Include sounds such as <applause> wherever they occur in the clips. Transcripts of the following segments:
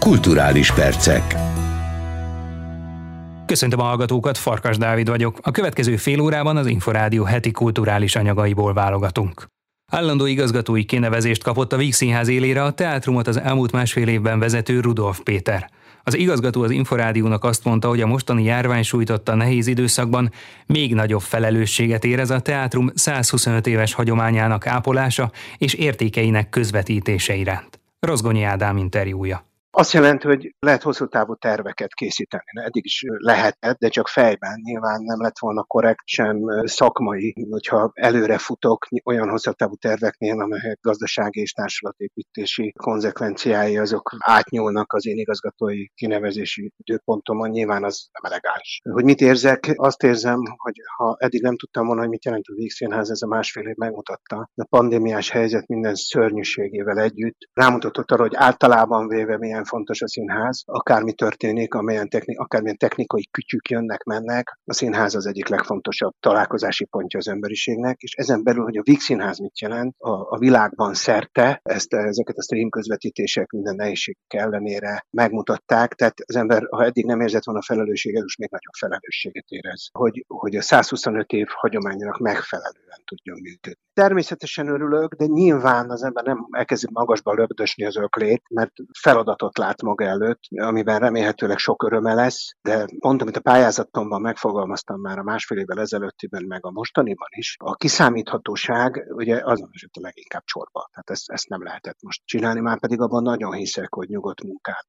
Kulturális percek. Köszöntöm a hallgatókat, Farkas Dávid vagyok. A következő fél órában az Inforádió heti kulturális anyagaiból válogatunk. Állandó igazgatói kinevezést kapott a Víg Színház élére a teátrumot az elmúlt másfél évben vezető Rudolf Péter. Az igazgató az Inforádiónak azt mondta, hogy a mostani járvány sújtotta nehéz időszakban még nagyobb felelősséget érez a teátrum 125 éves hagyományának ápolása és értékeinek közvetítése iránt. Rozgonyi Ádám interjúja. Azt jelenti, hogy lehet hosszú távú terveket készíteni. Eddig is lehetett, de csak fejben. Nyilván nem lett volna korrekt sem szakmai, hogyha előre futok olyan hosszú távú terveknél, amelyek gazdasági és társulatépítési konzekvenciái azok átnyúlnak az én igazgatói kinevezési időpontomon, nyilván az nem elegáns. Hogy mit érzek? Azt érzem, hogy ha eddig nem tudtam volna, hogy mit jelent a Vígszínház, ez a másfél év megmutatta. A pandémiás helyzet minden szörnyűségével együtt rámutatott arra, hogy általában véve milyen milyen fontos a színház, akármi történik, amilyen techni, akármilyen technikai kütyük jönnek, mennek, a színház az egyik legfontosabb találkozási pontja az emberiségnek, és ezen belül, hogy a Víg Színház mit jelent, a, a világban szerte, ezt, ezeket a stream közvetítések minden nehézség ellenére megmutatták, tehát az ember, ha eddig nem érzett volna felelősséget, most még nagyobb felelősséget érez, hogy, hogy a 125 év hagyományának megfelelően tudjon működni. Természetesen örülök, de nyilván az ember nem elkezdi magasba lögdösni az öklét, mert feladatot feladatot lát maga előtt, amiben remélhetőleg sok öröme lesz, de pont amit a pályázatomban megfogalmaztam már a másfél évvel ezelőttiben, meg a mostaniban is, a kiszámíthatóság ugye azon eset a leginkább csorba. Tehát ezt, ezt nem lehetett most csinálni, már pedig abban nagyon hiszek, hogy nyugodt munkát,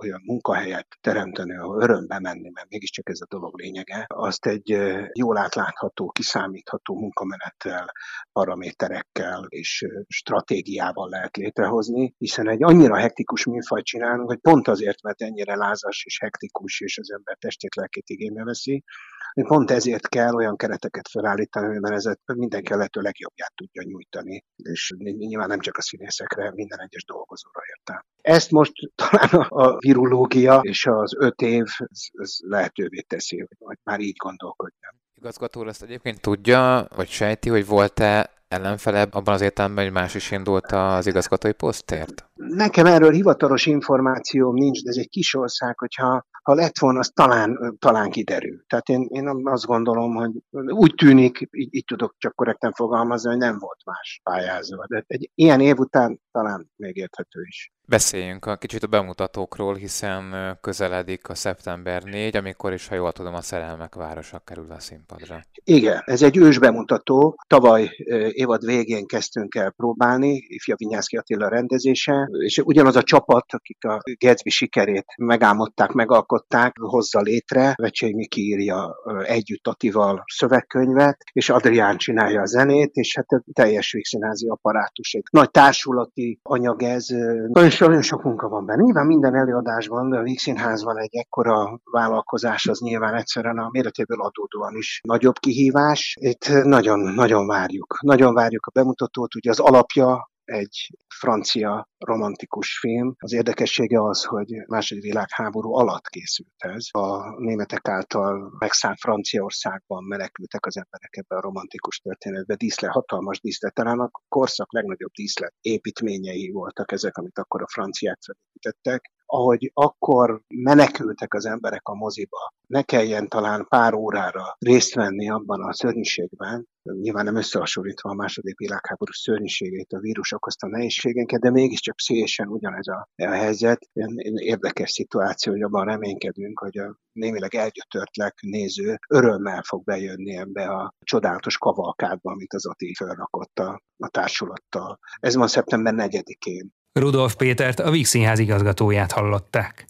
olyan munkahelyet teremteni, ahol örömbe menni, mert mégiscsak ez a dolog lényege, azt egy jól átlátható, kiszámítható munkamenettel, paraméterekkel és stratégiával lehet létrehozni, hiszen egy annyira hektikus műfajt csinálnunk, hogy pont azért, mert ennyire lázas és hektikus, és az ember testét, lelkét igénybe veszi, hogy pont ezért kell olyan kereteket felállítani, amiben ez mindenki a lehető legjobbját tudja nyújtani, és nyilván nem csak a színészekre, minden egyes dolgozóra érte. Ezt most <laughs> talán a virológia és az öt év ez lehetővé teszi, hogy már így gondolkodjam. Igazgató ezt egyébként tudja, vagy sejti, hogy volt-e ellenfele abban az értelemben, hogy más is indult az igazgatói posztért? Nekem erről hivatalos információm nincs, de ez egy kis ország, hogyha ha lett volna, az talán, talán kiderül. Tehát én, én azt gondolom, hogy úgy tűnik, így, így tudok csak korrekten fogalmazni, hogy nem volt más pályázó. De egy ilyen év után talán még érthető is. Beszéljünk a kicsit a bemutatókról, hiszen közeledik a szeptember 4, amikor is, ha jól tudom, a Szerelmek városa kerül a színpadra. Igen, ez egy ős bemutató. Tavaly évad végén kezdtünk el próbálni, ifja Vinyászki Attila rendezése, és ugyanaz a csapat, akik a Gatsby sikerét megálmodták, megalkották, hozza létre. Vecsei Miki írja együtt Atival szövegkönyvet, és Adrián csinálja a zenét, és hát a teljes végszínházi apparátus. Egy nagy társulati anyag ez, nagyon nagyon sok munka van benne. Nyilván minden előadásban, de a Vígszínházban egy ekkora vállalkozás az nyilván egyszerűen a méretéből adódóan is nagyobb kihívás. Itt nagyon-nagyon várjuk. Nagyon várjuk a bemutatót. Ugye az alapja egy francia romantikus film. Az érdekessége az, hogy második világháború alatt készült ez. A németek által megszállt Franciaországban menekültek az emberek ebbe a romantikus történetbe. Díszlet, hatalmas díszlet, talán a korszak legnagyobb díszlet építményei voltak ezek, amit akkor a franciák felépítettek ahogy akkor menekültek az emberek a moziba, ne kelljen talán pár órára részt venni abban a szörnyűségben, nyilván nem összehasonlítva a második világháború szörnyűségét, a vírus okozta nehézségeket, de mégiscsak szélesen ugyanez a, a helyzet. Érdekes szituáció, hogy abban reménykedünk, hogy a némileg elgyötörtlek néző örömmel fog bejönni ebbe a csodálatos kavalkádba, amit az Ati felrakott a, a társulattal. Ez van szeptember 4-én. Rudolf Pétert, a Víg Színház igazgatóját hallották.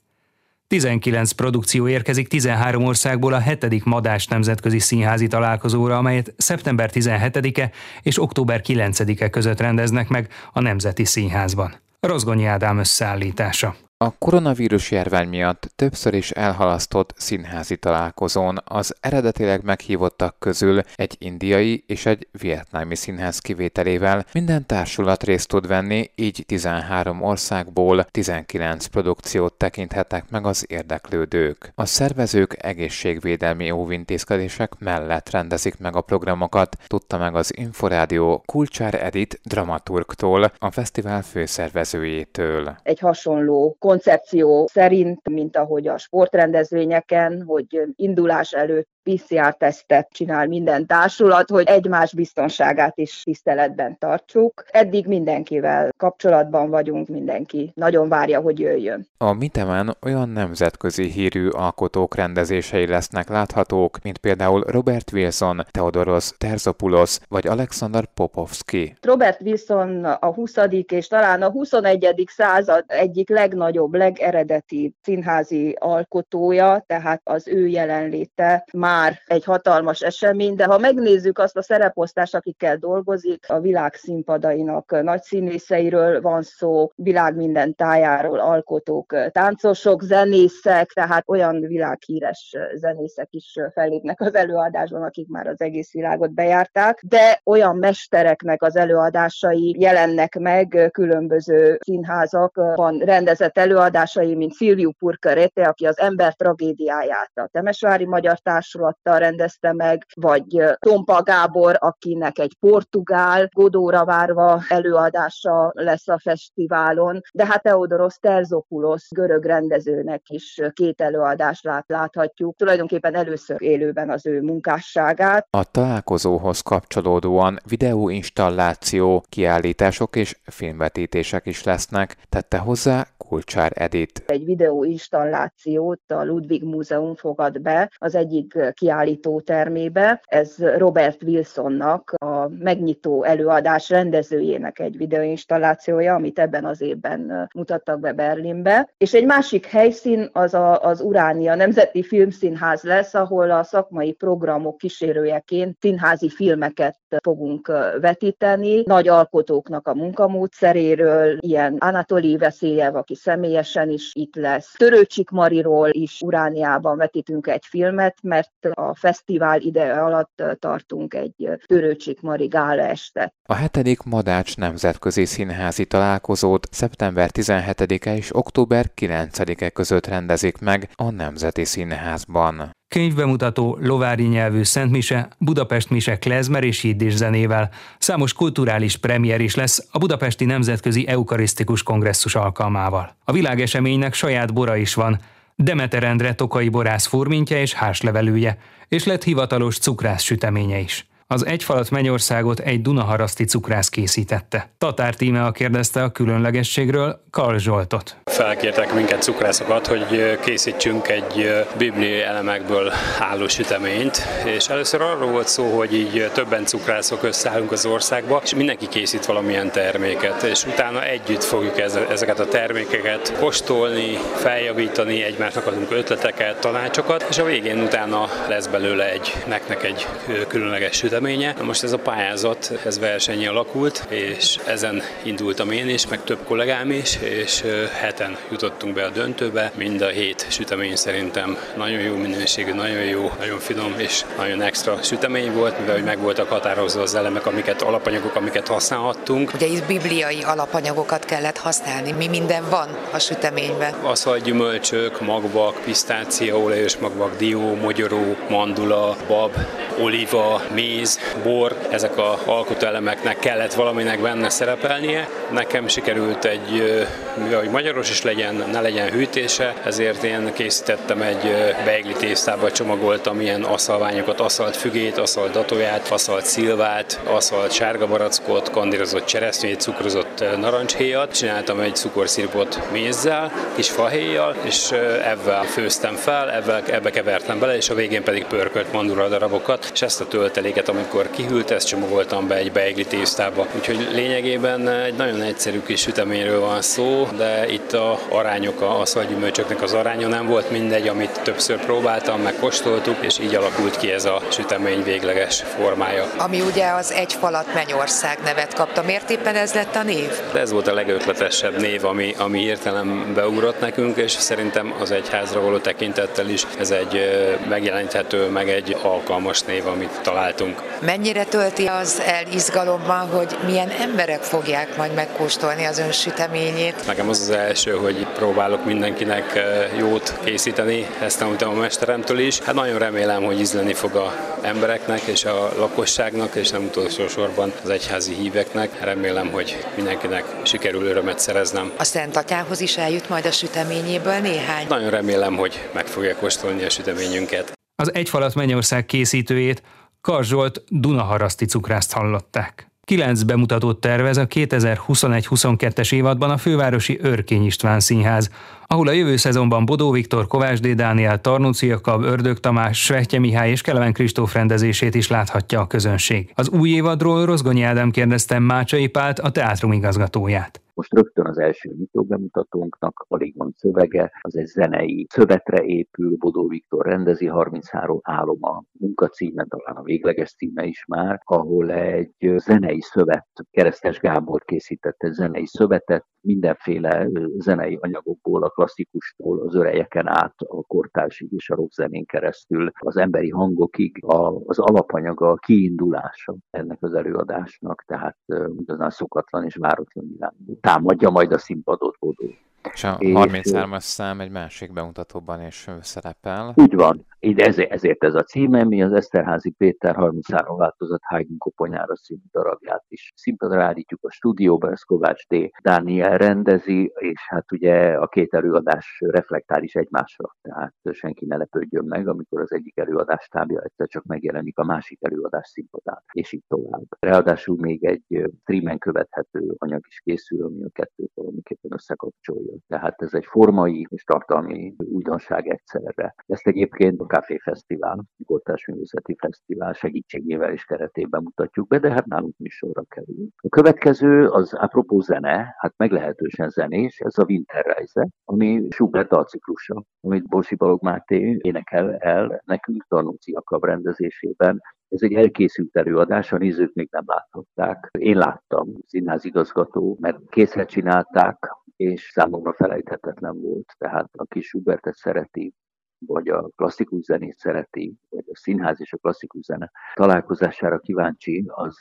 19 produkció érkezik 13 országból a 7. Madás Nemzetközi Színházi Találkozóra, amelyet szeptember 17-e és október 9-e között rendeznek meg a Nemzeti Színházban. Rozgonyi Ádám összeállítása. A koronavírus járvány miatt többször is elhalasztott színházi találkozón az eredetileg meghívottak közül egy indiai és egy vietnámi színház kivételével minden társulat részt tud venni, így 13 országból 19 produkciót tekinthetek meg az érdeklődők. A szervezők egészségvédelmi óvintézkedések mellett rendezik meg a programokat, tudta meg az Inforádió Kulcsár Edit dramaturgtól, a fesztivál főszervezőjétől. Egy hasonló koncepció szerint, mint ahogy a sportrendezvényeken, hogy indulás előtt PCR-tesztet csinál minden társulat, hogy egymás biztonságát is tiszteletben tartsuk. Eddig mindenkivel kapcsolatban vagyunk, mindenki nagyon várja, hogy jöjjön. A Mitemen olyan nemzetközi hírű alkotók rendezései lesznek láthatók, mint például Robert Wilson, Theodoros Terzopoulos vagy Alexander Popovsky. Robert Wilson a 20. és talán a 21. század egyik legnagyobb, legeredeti színházi alkotója, tehát az ő jelenléte már már egy hatalmas esemény, de ha megnézzük azt a szereposztást, akikkel dolgozik, a világ színpadainak nagy színészeiről van szó, világ minden tájáról alkotók, táncosok, zenészek, tehát olyan világhíres zenészek is fellépnek az előadásban, akik már az egész világot bejárták, de olyan mestereknek az előadásai jelennek meg különböző színházakban rendezett előadásai, mint Silviu Purcarete, aki az ember tragédiáját a Temesvári Magyar Társulat kapcsolattal rendezte meg, vagy Tompa Gábor, akinek egy portugál Godóra várva előadása lesz a fesztiválon, de hát Teodoros Terzopoulos görög rendezőnek is két előadást lát, láthatjuk. Tulajdonképpen először élőben az ő munkásságát. A találkozóhoz kapcsolódóan videóinstalláció, kiállítások és filmvetítések is lesznek, tette hozzá Kulcsár Edit. Egy videóinstallációt a Ludwig Múzeum fogad be az egyik kiállító termébe. Ez Robert Wilsonnak, a megnyitó előadás rendezőjének egy videóinstallációja, amit ebben az évben mutattak be Berlinbe. És egy másik helyszín az a, az Uránia Nemzeti Filmszínház lesz, ahol a szakmai programok kísérőjeként színházi filmeket fogunk vetíteni. Nagy alkotóknak a munkamódszeréről, ilyen Anatoli Veszélyev, aki személyesen is itt lesz. Törőcsik Mariról is Urániában vetítünk egy filmet, mert a fesztivál ideje alatt tartunk egy Törőcsik Mari gála estet. A hetedik Madács Nemzetközi Színházi Találkozót szeptember 17-e és október 9-e között rendezik meg a Nemzeti Színházban. Könyvbemutató, lovári nyelvű Szentmise, Budapest Mise klezmer és jiddis zenével. Számos kulturális premier is lesz a Budapesti Nemzetközi Eukarisztikus Kongresszus alkalmával. A világeseménynek saját bora is van, Demeter Endre tokai borász furmintja és hárslevelője, és lett hivatalos cukrász süteménye is. Az egyfalat mennyországot egy Dunaharaszti cukrász készítette. Tatár Tímea kérdezte a különlegességről Karl Zsoltot. Felkértek minket cukrászokat, hogy készítsünk egy bibliai elemekből álló süteményt, és először arról volt szó, hogy így többen cukrászok összeállunk az országba, és mindenki készít valamilyen terméket, és utána együtt fogjuk ezeket a termékeket kóstolni, feljavítani, egymásnak adunk ötleteket, tanácsokat, és a végén utána lesz belőle egy, neknek egy különleges sütemény, véleménye. Most ez a pályázat, ez versenyi alakult, és ezen indultam én is, meg több kollégám is, és heten jutottunk be a döntőbe. Mind a hét sütemény szerintem nagyon jó minőségű, nagyon jó, nagyon finom és nagyon extra sütemény volt, mivel hogy meg voltak határozva az elemek, amiket alapanyagok, amiket használhattunk. Ugye itt bibliai alapanyagokat kellett használni. Mi minden van a süteményben? Aszalt gyümölcsök, magvak, pisztáciaolajos magvak, dió, mogyoró, mandula, bab, oliva, méz, bor, ezek a alkotóelemeknek kellett valaminek benne szerepelnie. Nekem sikerült egy, hogy magyaros is legyen, ne legyen hűtése, ezért én készítettem egy beigli tésztába csomagoltam ilyen aszalványokat, aszalt fügét, aszalt datóját, aszalt szilvát, aszalt sárga barackot, kandírozott cseresznyét, cukrozott narancshéjat, csináltam egy cukorszirupot mézzel, kis fahéjjal, és ebben főztem fel, ebben, ebbe kevertem bele, és a végén pedig pörkölt mandura darabokat, és ezt a tölteléket, amikor kihűlt, ezt csomagoltam be egy beigli tésztába. Úgyhogy lényegében egy nagyon egyszerű kis süteményről van szó, de itt a arányok, a aszalgyümölcsöknek az aránya nem volt mindegy, amit többször próbáltam, meg kóstoltuk, és így alakult ki ez a sütemény végleges formája. Ami ugye az egy falat mennyország nevet kapta. Miért éppen ez lett a név? Ez volt a legötletesebb név, ami, ami értelembe ugrott nekünk, és szerintem az egyházra való tekintettel is ez egy megjeleníthető, meg egy alkalmas név név, amit találtunk. Mennyire tölti az el izgalommal, hogy milyen emberek fogják majd megkóstolni az ön süteményét? Nekem az az első, hogy próbálok mindenkinek jót készíteni, ezt tanultam a mesteremtől is. Hát nagyon remélem, hogy ízleni fog a embereknek és a lakosságnak, és nem utolsó sorban az egyházi híveknek. Remélem, hogy mindenkinek sikerül örömet szereznem. A Szent Atyához is eljut majd a süteményéből néhány? Nagyon remélem, hogy meg fogja kóstolni a süteményünket. Az Egyfalat Mennyország készítőjét Karzsolt Dunaharaszti cukrászt hallották. Kilenc bemutatót tervez a 2021-22-es évadban a fővárosi Örkény István Színház, ahol a jövő szezonban Bodó Viktor, Kovács D. Dániel, Tarnóci Jakab, Ördög Tamás, Svehtye Mihály és Kelemen Kristóf rendezését is láthatja a közönség. Az új évadról Rozgonyi Ádám kérdezte Mácsai Pált, a teátrum igazgatóját. Most rögtön az első nyitó bemutatónknak alig van szövege, az egy zenei szövetre épül, Bodó Viktor rendezi, 33 álom a munkacíme, talán a végleges címe is már, ahol egy zenei szövet, Keresztes Gábor készítette zenei szövetet, mindenféle zenei anyagokból, a klasszikustól, az örejeken át, a kortársig és a rockzenén keresztül, az emberi hangokig az alapanyaga, a kiindulása ennek az előadásnak, tehát igazán szokatlan és váratlan irányból. Támadja majd a színpadot Bodó. És a 33-as szám egy másik bemutatóban is szerepel. Úgy van, ezért, ezért ez a címe, mi az Eszterházi Péter 33 változat Haydn koponyára című darabját is színpadra állítjuk a stúdióban, ez Kovács D. Dániel rendezi, és hát ugye a két előadás reflektál is egymásra, tehát senki ne lepődjön meg, amikor az egyik előadás tábja egyszer csak megjelenik a másik előadás színpadán, és így tovább. Ráadásul még egy streamen követhető anyag is készül, ami a kettőt valamiképpen összekapcsolja. Tehát ez egy formai és tartalmi újdonság egyszerre. Ezt egyébként a Café Fesztivál, Kortás Művészeti Fesztivál segítségével és keretében mutatjuk be, de hát nálunk is sorra kerül. A következő az apropó zene, hát meglehetősen zenés, ez a Winterreise, ami Schubert dalciklusa, amit Borsi Balog Máté énekel el nekünk Tarnóci Jakab rendezésében, ez egy elkészült előadás, a nézők még nem láthatták. Én láttam, színházigazgató, mert készre csinálták, és számomra felejthetetlen volt. Tehát aki Schubertet szereti, vagy a klasszikus zenét szereti, vagy a színház és a klasszikus zene találkozására kíváncsi, az,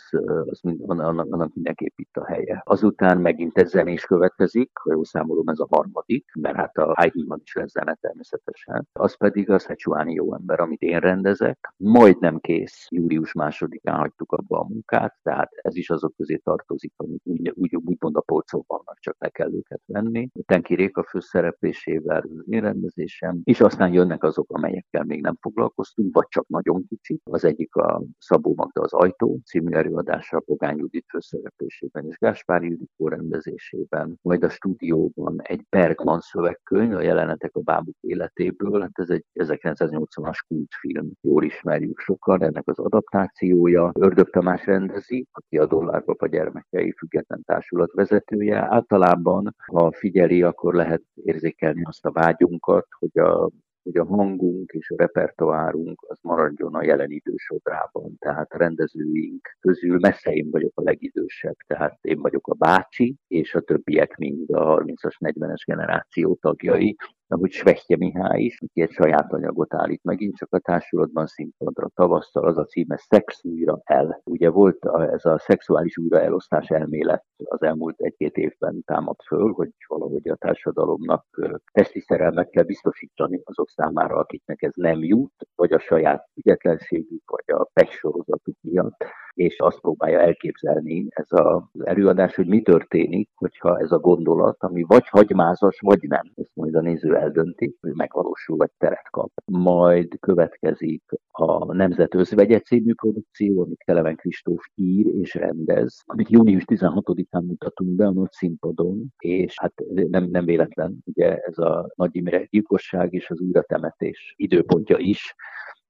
az mind, annak, annak mindenképp itt a helye. Azután megint egy zenés következik, ha jól számolom, ez a harmadik, mert hát a Haydnban is lesz zene természetesen. Az pedig a Szecsuáni jó ember, amit én rendezek. Majdnem kész, július másodikán hagytuk abba a munkát, tehát ez is azok közé tartozik, amik úgy, úgy, úgymond a polcon vannak, csak le kell őket venni. Tenki Réka főszereplésével az én rendezésem, és aztán jönnek azok, amelyekkel még nem foglalkoztunk, vagy csak nagyon kicsit. Az egyik a Szabó Magda az Ajtó című előadása Pogány Judit főszereplésében és Gáspár Judit rendezésében, majd a stúdióban egy Bergman szövegkönyv, a jelenetek a bábuk életéből, hát ez egy 1980-as kultfilm, jól ismerjük sokan, ennek az adaptációja. Ördög Tamás rendezi, aki a Dollárpapa gyermekei független társulat vezetője. Általában, ha figyeli, akkor lehet érzékelni azt a vágyunkat, hogy a hogy a hangunk és a repertoárunk az maradjon a jelen idősodrában. Tehát a rendezőink közül messze én vagyok a legidősebb, tehát én vagyok a bácsi, és a többiek mind a 30-as, 40-es generáció tagjai, ahogy Svehje Mihály is, aki egy saját anyagot állít megint csak a társulatban színpadra tavasszal, az a címe Szex újra el. Ugye volt a, ez a szexuális újraelosztás elmélet az elmúlt egy-két évben támad föl, hogy valahogy a társadalomnak testi szerelmet kell biztosítani azok számára, akiknek ez nem jut, vagy a saját ügyetlenségük, vagy a peksorozatuk miatt és azt próbálja elképzelni ez az előadás, hogy mi történik, hogyha ez a gondolat, ami vagy hagymázas, vagy nem, ezt majd a néző eldönti, hogy megvalósul, vagy teret kap. Majd következik a Nemzet Özvegye című produkció, amit Keleven Kristóf ír és rendez, amit június 16-án mutatunk be a nagy színpadon, és hát nem, nem véletlen, ugye ez a Nagy Imre gyilkosság és az újratemetés időpontja is,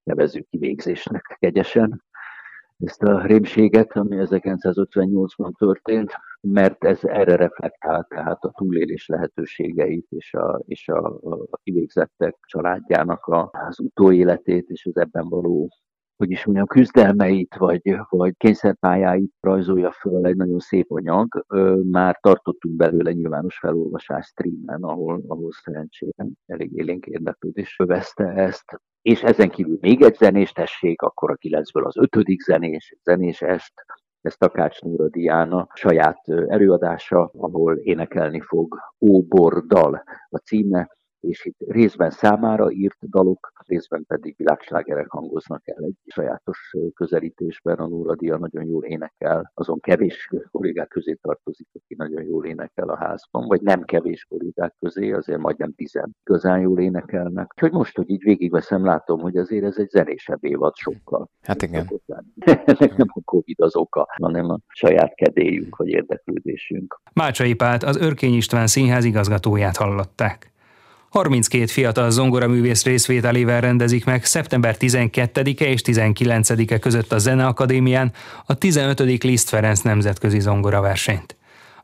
nevezzük kivégzésnek kegyesen, ezt a rémséget, ami 1958-ban történt, mert ez erre reflektál, tehát a túlélés lehetőségeit és a, és a, a kivégzettek családjának a, az utóéletét és az ebben való hogy is mondjam, küzdelmeit, vagy, vagy kényszerpályáit rajzolja föl egy nagyon szép anyag. Már tartottunk belőle nyilvános felolvasás streamen, ahol, ahol szerencsére elég élénk érdeklődés övezte ezt. És ezen kívül még egy zenés tessék, akkor a kilencből az ötödik zenés, zenés est, ez Takács Nóra Diana saját előadása, ahol énekelni fog Óbordal a címe, és itt részben számára írt dalok, részben pedig világslágerek hangoznak el egy sajátos közelítésben. A Nóra Dia nagyon jól énekel, azon kevés kollégák közé tartozik, aki nagyon jól énekel a házban, vagy nem kevés kollégák közé, azért majdnem tizen igazán jól énekelnek. Úgyhogy most, hogy így végigveszem, látom, hogy azért ez egy zenésebb évad sokkal. Hát igen. Ennek nem a Covid az oka, hanem a saját kedélyünk vagy érdeklődésünk. Mácsai Pált, az Örkény István Színház igazgatóját hallották. 32 fiatal zongoraművész részvételével rendezik meg szeptember 12-e és 19-e között a Zeneakadémián a 15. Liszt Ferenc nemzetközi zongoraversenyt.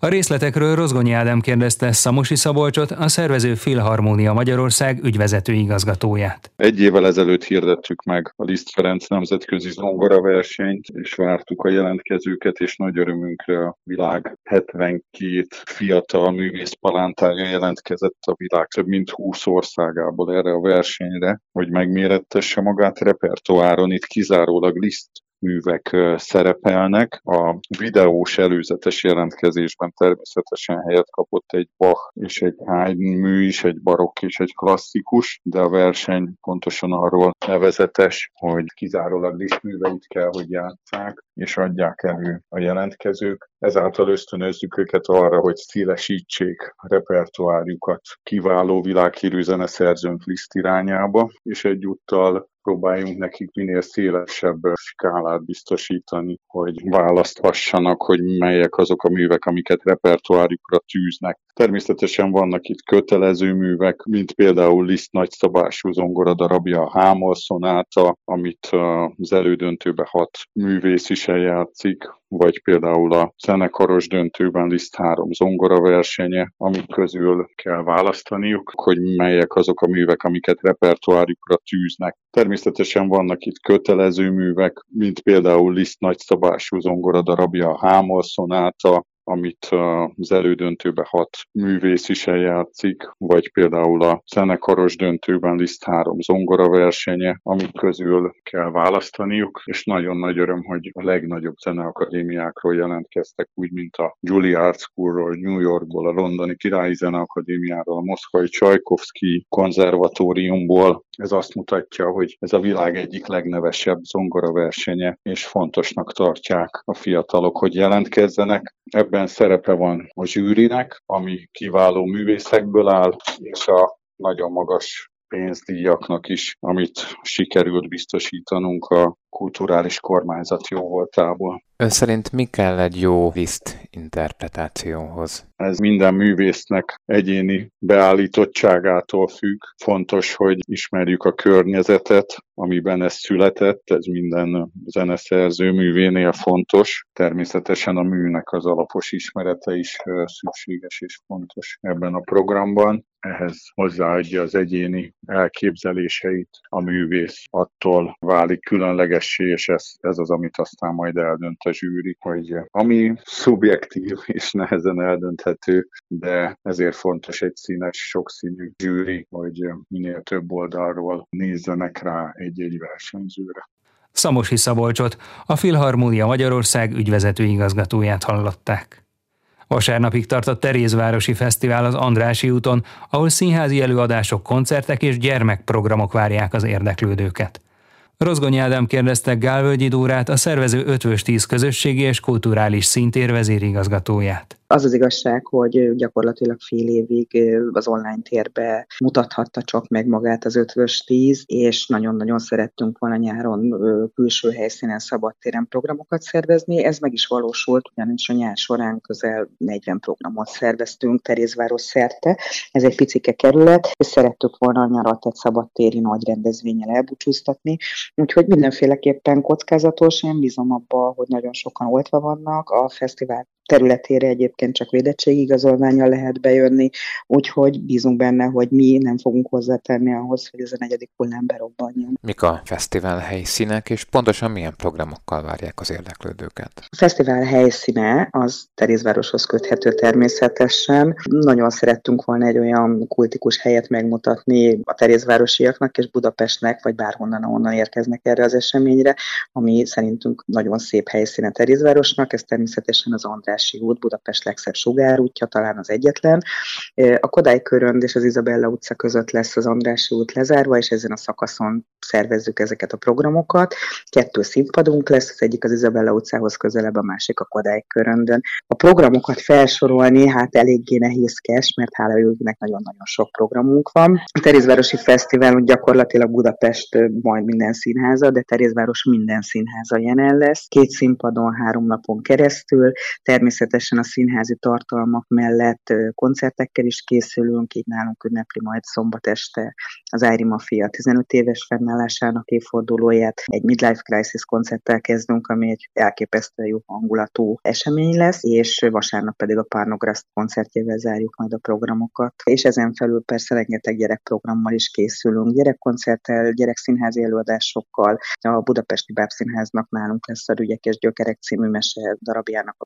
A részletekről Rozgonyi Ádám kérdezte Szamosi Szabolcsot, a szervező Filharmónia Magyarország ügyvezető igazgatóját. Egy évvel ezelőtt hirdettük meg a Liszt Ferenc nemzetközi zongora versenyt, és vártuk a jelentkezőket, és nagy örömünkre a világ 72 fiatal művész palántája jelentkezett a világ több mint 20 országából erre a versenyre, hogy megmérettesse magát repertoáron. Itt kizárólag Liszt művek szerepelnek. A videós előzetes jelentkezésben természetesen helyet kapott egy Bach és egy Haydn mű is, egy barokk és egy klasszikus, de a verseny pontosan arról nevezetes, hogy kizárólag Liszt műveit kell, hogy játsszák, és adják elő a jelentkezők. Ezáltal ösztönözzük őket arra, hogy szélesítsék a repertoárjukat kiváló világhírű zeneszerzőnk Liszt irányába, és egyúttal próbáljunk nekik minél szélesebb skálát biztosítani, hogy választhassanak, hogy melyek azok a művek, amiket repertoárjukra tűznek. Természetesen vannak itt kötelező művek, mint például Liszt nagyszabású zongoradarabja, a Hámol szonáta, amit az elődöntőbe hat művész is eljátszik, vagy például a zenekaros döntőben Liszt három zongora versenye, amik közül kell választaniuk, hogy melyek azok a művek, amiket repertoárjukra tűznek. Természetesen vannak itt kötelező művek, mint például Liszt nagyszabású zongoradarabja, a Hámol szonáta, amit az elődöntőbe hat művész is eljátszik, vagy például a zenekaros döntőben Liszt három zongora versenye, amik közül kell választaniuk, és nagyon nagy öröm, hogy a legnagyobb zeneakadémiákról jelentkeztek, úgy, mint a Juilliard Schoolról, New Yorkból, a Londoni Királyi Zeneakadémiáról, a Moszkvai Csajkovszki konzervatóriumból. Ez azt mutatja, hogy ez a világ egyik legnevesebb zongora versenye, és fontosnak tartják a fiatalok, hogy jelentkezzenek. Ebben szerepe van a zsűrinek, ami kiváló művészekből áll, és a nagyon magas pénzdíjaknak is, amit sikerült biztosítanunk a kulturális kormányzat jó voltából. Ön szerint mi kell egy jó liszt interpretációhoz? Ez minden művésznek egyéni beállítottságától függ. Fontos, hogy ismerjük a környezetet, amiben ez született, ez minden zeneszerző művénél fontos. Természetesen a műnek az alapos ismerete is szükséges és fontos ebben a programban. Ehhez hozzáadja az egyéni elképzeléseit a művész, attól válik különlegessé, és ez, ez az, amit aztán majd eldönt a zsűri, hogy ami szubjektív és nehezen eldönthető, de ezért fontos egy színes, sokszínű zsűri, hogy minél több oldalról nézzenek rá egy-egy versenyzőre. Szamosi Szabolcsot, a Filharmónia Magyarország ügyvezető igazgatóját hallották. Vasárnapig tart a Terézvárosi Fesztivál az Andrási úton, ahol színházi előadások, koncertek és gyermekprogramok várják az érdeklődőket. Rozgony Ádám kérdezte Gálvölgyi Dórát, a szervező Ötvös Tíz közösségi és kulturális szintér vezérigazgatóját. Az az igazság, hogy gyakorlatilag fél évig az online térbe mutathatta csak meg magát az ötvös tíz, és nagyon-nagyon szerettünk volna nyáron külső helyszínen szabadtéren programokat szervezni. Ez meg is valósult, ugyanis a nyár során közel 40 programot szerveztünk Terézváros szerte. Ez egy picike kerület, és szerettük volna a nyarat egy szabadtéri nagy rendezvényel elbúcsúztatni, úgyhogy mindenféleképpen kockázatos, én bízom abba, hogy nagyon sokan oltva vannak, a fesztivál területére egyébként csak védettségigazolványa lehet bejönni, úgyhogy bízunk benne, hogy mi nem fogunk hozzátenni ahhoz, hogy ez a negyedik hullám berobbanjon. Mik a fesztivál helyszínek, és pontosan milyen programokkal várják az érdeklődőket? A fesztivál helyszíne az Terézvároshoz köthető természetesen. Nagyon szerettünk volna egy olyan kultikus helyet megmutatni a terézvárosiaknak és Budapestnek, vagy bárhonnan, ahonnan érkeznek erre az eseményre, ami szerintünk nagyon szép helyszíne Terézvárosnak, ez természetesen az Andrási út, Budapest legszebb sugárútja, talán az egyetlen. A Kodály körönd és az Izabella utca között lesz az Andrási út lezárva, és ezen a szakaszon szervezzük ezeket a programokat. Kettő színpadunk lesz, az egyik az Izabella utcához közelebb, a másik a Kodály köröndön. A programokat felsorolni, hát eléggé nehézkes, mert hála őknek nagyon-nagyon sok programunk van. A Terézvárosi Fesztivál gyakorlatilag Budapest majd minden színháza, de Terézváros minden színháza jelen lesz. Két színpadon, három napon keresztül. Természetesen a színházi tartalmak mellett koncertekkel is készülünk, így nálunk ünnepli majd szombat este az Ári Mafia 15 éves fennállásának évfordulóját. Egy Midlife Crisis koncerttel kezdünk, ami egy elképesztően jó hangulatú esemény lesz, és vasárnap pedig a Parnograszt koncertjével zárjuk majd a programokat. És ezen felül persze rengeteg gyerekprogrammal is készülünk, gyerekkoncerttel, gyerekszínházi előadásokkal. A Budapesti Bábszínháznak nálunk lesz a Rügyek és Gyökerek című mese darabjának a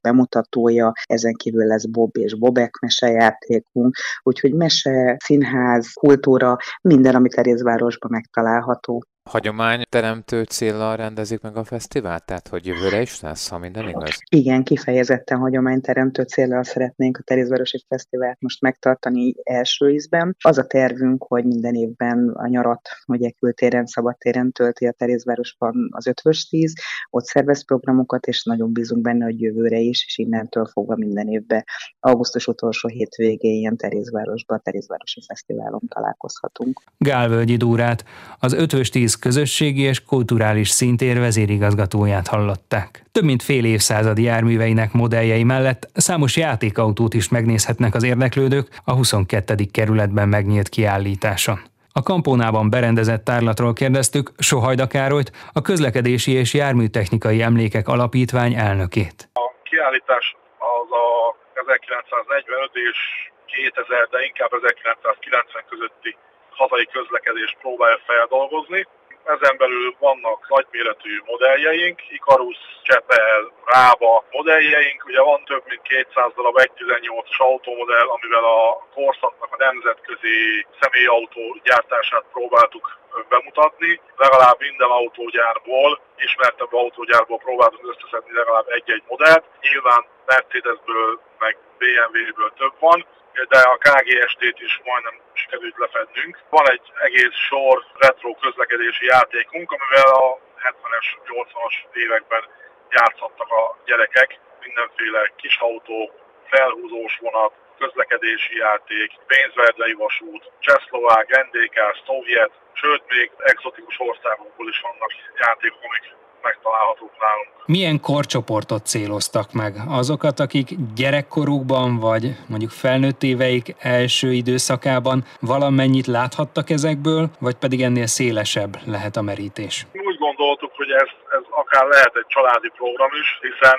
bemutatója, ezen kívül lesz Bob és Bobek mesejátékunk, úgyhogy mese, színház, kultúra, minden, amit Terézvárosban megtalálható. Hagyományteremtő célral rendezik meg a fesztivált? Tehát, hogy jövőre is lesz, ha minden igaz? Igen, kifejezetten hagyományteremtő célral szeretnénk a Terézvárosi Fesztivált most megtartani első ízben. Az a tervünk, hogy minden évben a nyarat, ugye kültéren, szabadtéren tölti a Terézvárosban az ötvös tíz, ott szervez programokat, és nagyon bízunk benne, hogy jövőre is, és innentől fogva minden évben augusztus utolsó hétvégén Terézvárosban, a Terézvárosi Fesztiválon találkozhatunk. Gálvölgyi Dúrát, az ötvös tíz közösségi és kulturális szintér vezérigazgatóját hallották. Több mint fél évszázadi járműveinek modelljei mellett számos játékautót is megnézhetnek az érdeklődők a 22. kerületben megnyílt kiállításon. A kampónában berendezett tárlatról kérdeztük Sohajda Károlyt, a Közlekedési és Járműtechnikai Emlékek Alapítvány elnökét. A kiállítás az a 1945 és 2000, de inkább 1990 közötti hazai közlekedést próbálja feldolgozni. Ezen belül vannak nagyméretű modelljeink, Icarus, Csepel, Rába modelljeink. Ugye van több mint 200 darab 1.18-as automodell, amivel a korszaknak a nemzetközi személyautó gyártását próbáltuk bemutatni. Legalább minden autógyárból, ismertebb autógyárból próbáltunk összeszedni legalább egy-egy modellt. Nyilván Mercedesből, meg BMW-ből több van, de a KGST-t is majdnem sikerült lefednünk. Van egy egész sor retro közlekedési játékunk, amivel a 70-es, 80-as években játszottak a gyerekek. Mindenféle kis autó, felhúzós vonat, közlekedési játék, pénzverdei vasút, csehszlovák, NDK, szovjet, sőt még exotikus országokból is vannak játékok, amik megtalálhatók nálunk. Milyen korcsoportot céloztak meg? Azokat, akik gyerekkorukban vagy mondjuk felnőtt éveik első időszakában valamennyit láthattak ezekből, vagy pedig ennél szélesebb lehet a merítés? Úgy gondoltuk, hogy ez, ez akár lehet egy családi program is, hiszen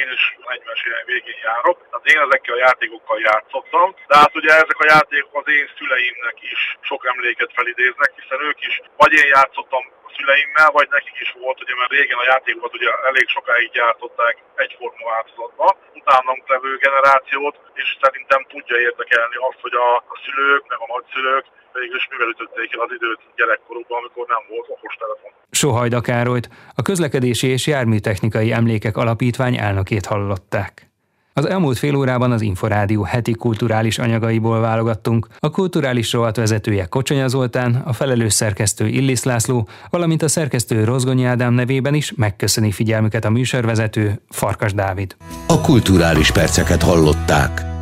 én is 40-es évek végén járok, tehát én ezekkel a játékokkal játszottam, de hát ugye ezek a játékok az én szüleimnek is sok emléket felidéznek, hiszen ők is, vagy én játszottam szüleimmel, vagy nekik is volt, ugye mert régen a játékokat ugye elég sokáig gyártották egyforma változatba, utánunk levő generációt, és szerintem tudja érdekelni azt, hogy a, a szülők, meg a nagyszülők végülis mivel ütötték el az időt gyerekkorukban, amikor nem volt okostelefon. Sohajda Károlyt, a Közlekedési és Járműtechnikai Emlékek Alapítvány elnökét hallották. Az elmúlt fél órában az Inforádió heti kulturális anyagaiból válogattunk. A kulturális rovat vezetője Kocsonya Zoltán, a felelős szerkesztő Illis László, valamint a szerkesztő Rozgonyi Ádám nevében is megköszöni figyelmüket a műsorvezető Farkas Dávid. A kulturális perceket hallották.